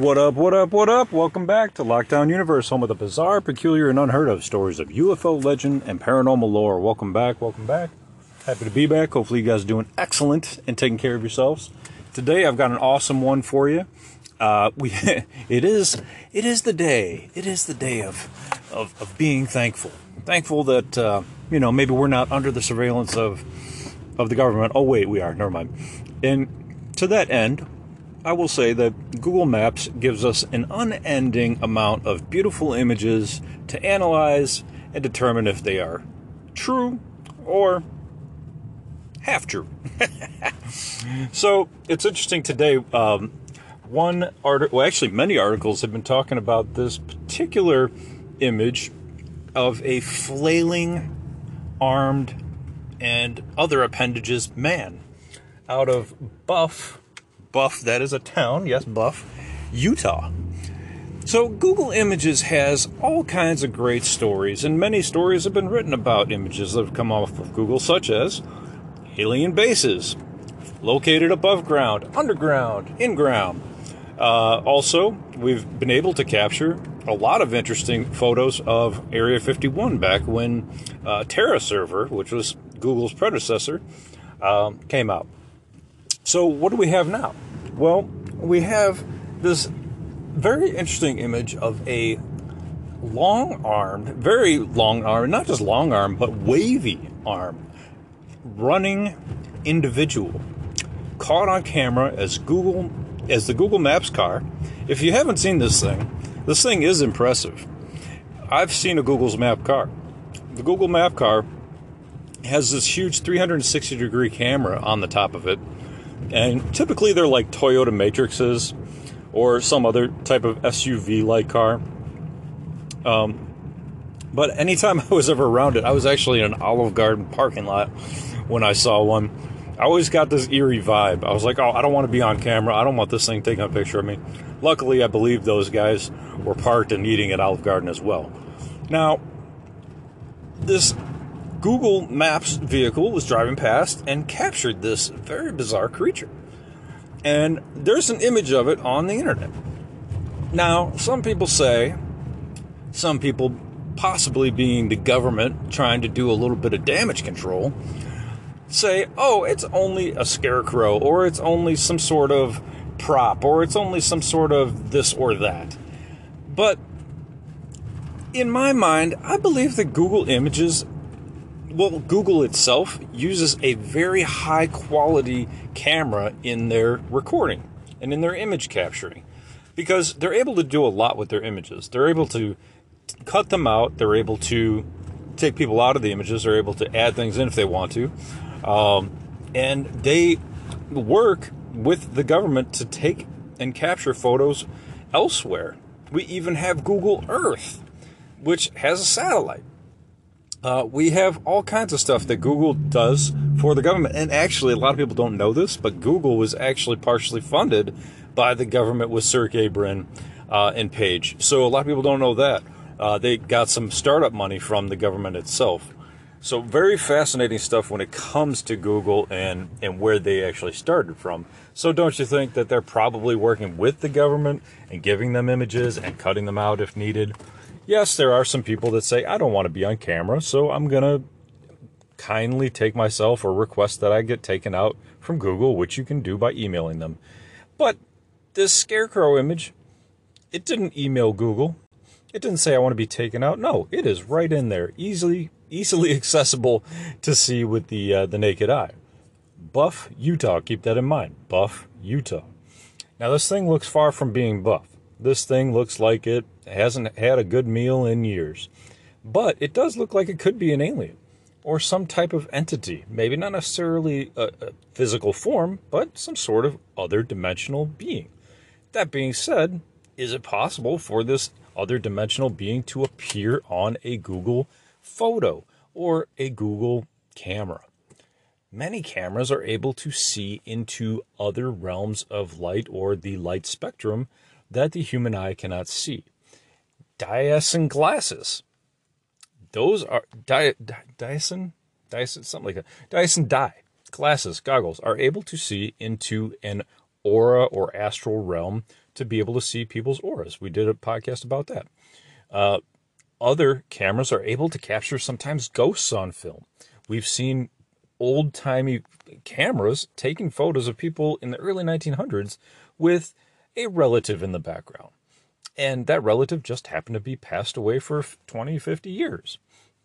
What up, what up, what up? Welcome back to Lockdown Universe, home of the bizarre, peculiar, and unheard of stories of UFO legend and paranormal lore. Welcome back, welcome back. Happy to be back. Hopefully, you guys are doing excellent and taking care of yourselves. Today, I've got an awesome one for you. Uh, we, it is, it is the day. It is the day of, of, of being thankful. Thankful that uh, you know maybe we're not under the surveillance of, of the government. Oh wait, we are. Never mind. And to that end, I will say that Google Maps gives us an unending amount of beautiful images to analyze and determine if they are true or half true. so it's interesting today. Um, one article, well, actually, many articles have been talking about this particular image of a flailing, armed, and other appendages man out of Buff, Buff, that is a town, yes, Buff, Utah. So, Google Images has all kinds of great stories, and many stories have been written about images that have come off of Google, such as alien bases located above ground, underground, in ground. Uh, also, we've been able to capture a lot of interesting photos of Area 51 back when uh, Terra Server, which was Google's predecessor, um, came out. So, what do we have now? Well, we have this very interesting image of a long armed, very long arm, not just long arm, but wavy arm running individual caught on camera as Google as the Google Maps car. If you haven't seen this thing, this thing is impressive. I've seen a Google's Map car. The Google Map car has this huge 360 degree camera on the top of it and typically they're like Toyota Matrixes or some other type of SUV like car. Um, but anytime I was ever around it, I was actually in an Olive Garden parking lot when I saw one. I always got this eerie vibe. I was like, oh, I don't want to be on camera. I don't want this thing taking a picture of me. Luckily, I believe those guys were parked and eating at Olive Garden as well. Now, this Google Maps vehicle was driving past and captured this very bizarre creature. And there's an image of it on the internet. Now, some people say, some people possibly being the government trying to do a little bit of damage control, say, oh, it's only a scarecrow, or it's only some sort of prop, or it's only some sort of this or that. But in my mind, I believe that Google Images well, Google itself uses a very high quality camera in their recording and in their image capturing because they're able to do a lot with their images. They're able to cut them out, they're able to take people out of the images, they're able to add things in if they want to. Um, and they work with the government to take and capture photos elsewhere. We even have Google Earth, which has a satellite. Uh, we have all kinds of stuff that Google does for the government. And actually, a lot of people don't know this, but Google was actually partially funded by the government with Sergey Brin uh, and Page. So a lot of people don't know that. Uh, they got some startup money from the government itself. So very fascinating stuff when it comes to Google and and where they actually started from. So don't you think that they're probably working with the government and giving them images and cutting them out if needed? Yes, there are some people that say I don't want to be on camera, so I'm going to kindly take myself or request that I get taken out from Google, which you can do by emailing them. But this scarecrow image, it didn't email Google. It didn't say I want to be taken out. No, it is right in there, easily easily accessible to see with the uh, the naked eye. Buff, Utah. Keep that in mind. Buff, Utah. Now this thing looks far from being buff. This thing looks like it hasn't had a good meal in years. But it does look like it could be an alien or some type of entity. Maybe not necessarily a, a physical form, but some sort of other dimensional being. That being said, is it possible for this other dimensional being to appear on a Google photo or a Google camera. Many cameras are able to see into other realms of light or the light spectrum that the human eye cannot see. Dyson glasses. Those are Dy, Dyson, Dyson, something like that. Dyson dye glasses, goggles are able to see into an aura or astral realm to be able to see people's auras. We did a podcast about that. Uh, other cameras are able to capture sometimes ghosts on film. We've seen old timey cameras taking photos of people in the early 1900s with a relative in the background. And that relative just happened to be passed away for 20, 50 years.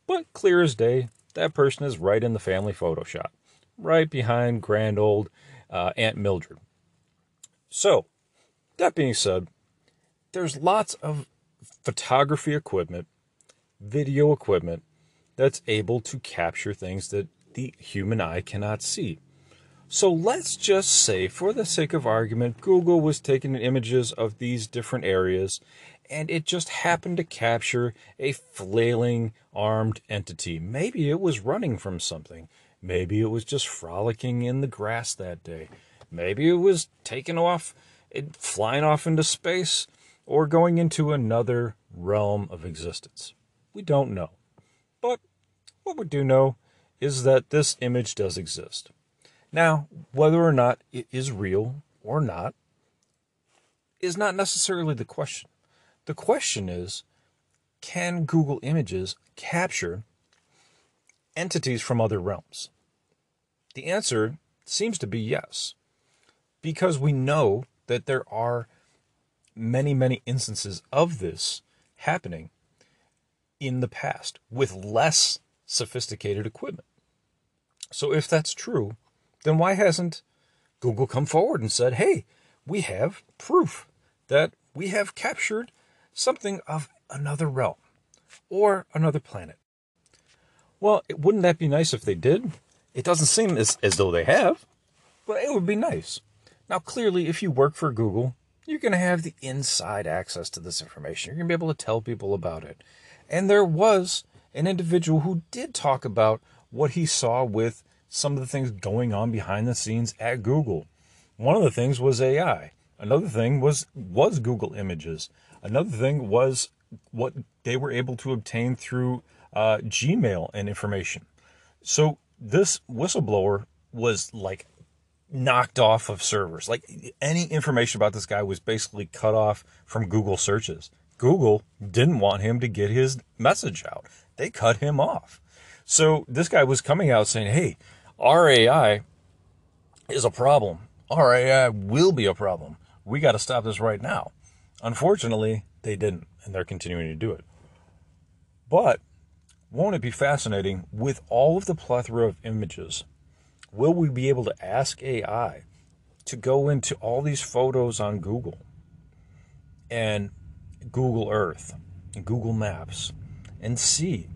But clear as day, that person is right in the family photo shot, right behind grand old uh, Aunt Mildred. So, that being said, there's lots of photography equipment video equipment that's able to capture things that the human eye cannot see. So let's just say, for the sake of argument, Google was taking images of these different areas and it just happened to capture a flailing armed entity. Maybe it was running from something. Maybe it was just frolicking in the grass that day. Maybe it was taking off, eh, flying off into space, or going into another realm of existence. We don't know. But what we do know is that this image does exist. Now, whether or not it is real or not is not necessarily the question. The question is can Google Images capture entities from other realms? The answer seems to be yes, because we know that there are many, many instances of this happening in the past with less sophisticated equipment. So if that's true, then why hasn't Google come forward and said, hey, we have proof that we have captured something of another realm or another planet? Well, wouldn't that be nice if they did? It doesn't seem as, as though they have, but it would be nice. Now, clearly, if you work for Google, you're going to have the inside access to this information. You're going to be able to tell people about it. And there was an individual who did talk about what he saw with some of the things going on behind the scenes at Google. One of the things was AI. Another thing was was Google Images. Another thing was what they were able to obtain through uh, Gmail and information. So this whistleblower was like knocked off of servers. Like any information about this guy was basically cut off from Google searches. Google didn't want him to get his message out. They cut him off. So this guy was coming out saying, hey, RAI is a problem. RAI will be a problem. We got to stop this right now. Unfortunately, they didn't, and they're continuing to do it. But won't it be fascinating with all of the plethora of images? Will we be able to ask AI to go into all these photos on Google and Google Earth, and Google Maps, and see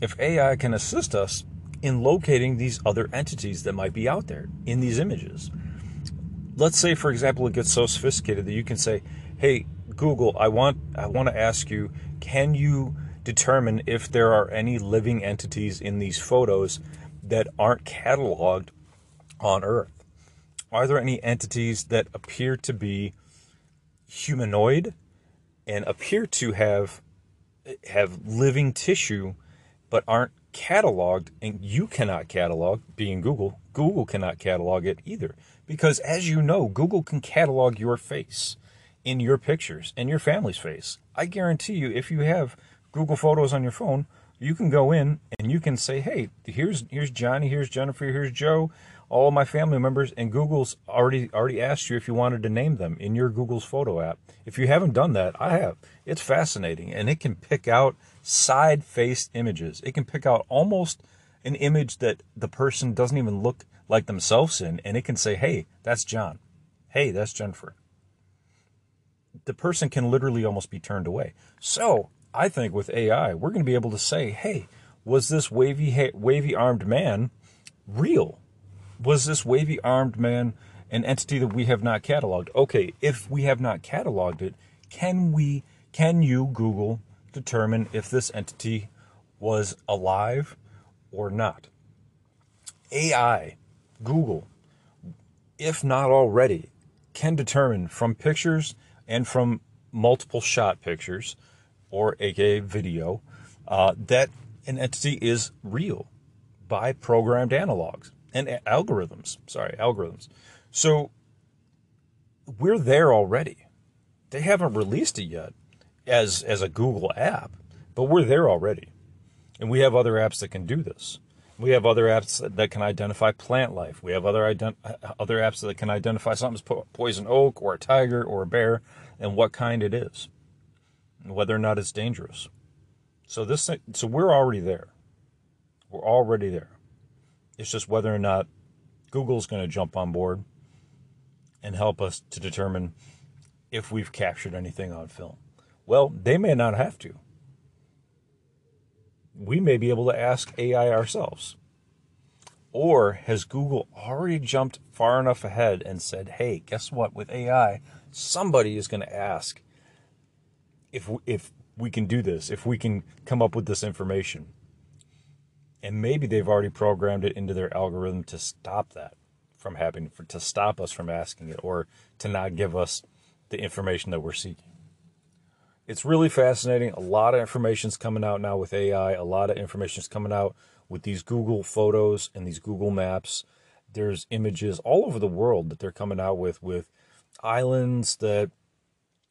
if AI can assist us in locating these other entities that might be out there in these images. Let's say, for example, it gets so sophisticated that you can say, "Hey, Google, I want I want to ask you, can you determine if there are any living entities in these photos that aren't cataloged on Earth? Are there any entities that appear to be humanoid and appear to have have living tissue but aren't cataloged, and you cannot catalog, being Google, Google cannot catalog it either. Because as you know, Google can catalog your face in your pictures and your family's face. I guarantee you, if you have Google Photos on your phone, you can go in and you can say, "Hey, here's here's Johnny, here's Jennifer, here's Joe, all my family members." And Google's already already asked you if you wanted to name them in your Google's Photo app. If you haven't done that, I have. It's fascinating, and it can pick out side-faced images. It can pick out almost an image that the person doesn't even look like themselves in, and it can say, "Hey, that's John. Hey, that's Jennifer." The person can literally almost be turned away. So I think with AI, we're going to be able to say, hey, was this wavy, wavy armed man real? Was this wavy armed man an entity that we have not cataloged? Okay, if we have not cataloged it, can we, can you, Google, determine if this entity was alive or not? AI, Google, if not already, can determine from pictures and from multiple shot pictures or aka video, uh, that an entity is real by programmed analogs and algorithms. Sorry, algorithms. So we're there already. They haven't released it yet as as a Google app, but we're there already. And we have other apps that can do this. We have other apps that can identify plant life. We have other ident- other apps that can identify something's poison oak or a tiger or a bear and what kind it is and whether or not it's dangerous. So this so we're already there. We're already there. It's just whether or not Google's going to jump on board and help us to determine if we've captured anything on film. Well, they may not have to. We may be able to ask AI ourselves. Or has Google already jumped far enough ahead and said, hey, guess what? With AI, somebody is going to ask if if we can do this, if we can come up with this information. And maybe they've already programmed it into their algorithm to stop that from happening, for, to stop us from asking it, or to not give us the information that we're seeking. It's really fascinating. A lot of information is coming out now with AI. A lot of information is coming out with these Google photos and these Google maps. There's images all over the world that they're coming out with with islands that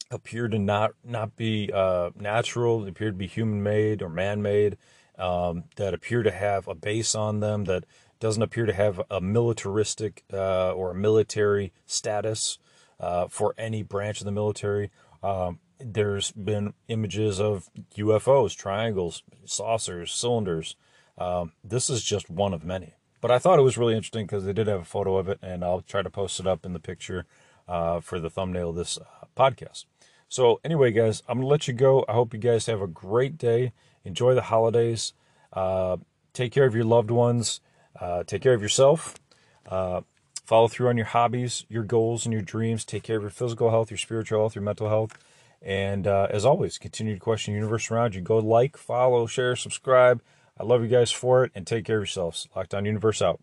appear to not not be uh, natural, they appear to be human made or man made, um, that appear to have a base on them that doesn't appear to have a militaristic uh, or a military status uh, for any branch of the military. Um, there's been images of UFOs, triangles, saucers, cylinders. Um, this is just one of many. But I thought it was really interesting because they did have a photo of it, and I'll try to post it up in the picture uh, for the thumbnail of this uh, podcast. So, anyway, guys, I'm going to let you go. I hope you guys have a great day. Enjoy the holidays. Uh, take care of your loved ones. Uh, take care of yourself. Uh, follow through on your hobbies, your goals, and your dreams. Take care of your physical health, your spiritual health, your mental health. And uh, as always, continue to question the universe around you. Go like, follow, share, subscribe. I love you guys for it, and take care of yourselves. Lockdown Universe out.